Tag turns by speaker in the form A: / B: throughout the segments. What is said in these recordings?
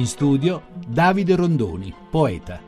A: In studio Davide Rondoni, poeta.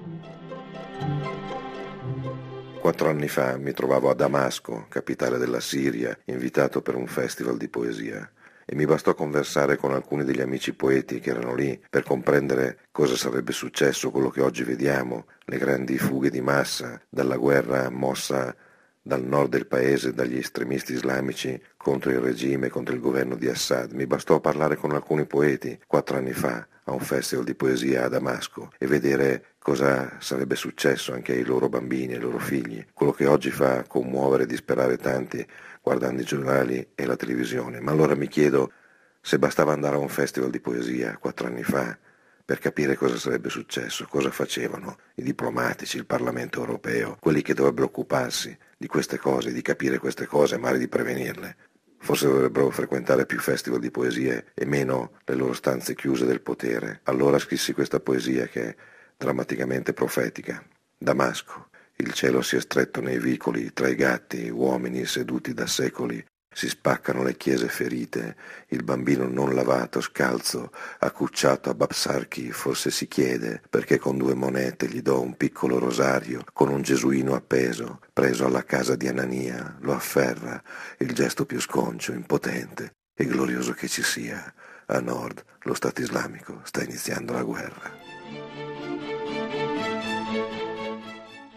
B: Quattro anni fa mi trovavo a Damasco, capitale della Siria, invitato per un festival di poesia e mi bastò conversare con alcuni degli amici poeti che erano lì per comprendere cosa sarebbe successo, quello che oggi vediamo, le grandi fughe di massa dalla guerra mossa dal nord del paese dagli estremisti islamici contro il regime, contro il governo di Assad. Mi bastò parlare con alcuni poeti quattro anni fa a un festival di poesia a Damasco e vedere cosa sarebbe successo anche ai loro bambini, ai loro figli, quello che oggi fa commuovere e disperare tanti guardando i giornali e la televisione. Ma allora mi chiedo se bastava andare a un festival di poesia quattro anni fa per capire cosa sarebbe successo, cosa facevano i diplomatici, il Parlamento europeo, quelli che dovrebbero occuparsi di queste cose, di capire queste cose, magari di prevenirle. Forse dovrebbero frequentare più festival di poesie e meno le loro stanze chiuse del potere. Allora scrissi questa poesia che è drammaticamente profetica. Damasco. Il cielo si è stretto nei vicoli tra i gatti, uomini seduti da secoli si spaccano le chiese ferite, il bambino non lavato, scalzo, accucciato a Babsarchi, forse si chiede perché con due monete gli do un piccolo rosario, con un gesuino appeso, preso alla casa di Anania, lo afferra, il gesto più sconcio, impotente e glorioso che ci sia. A nord lo Stato islamico sta iniziando la guerra.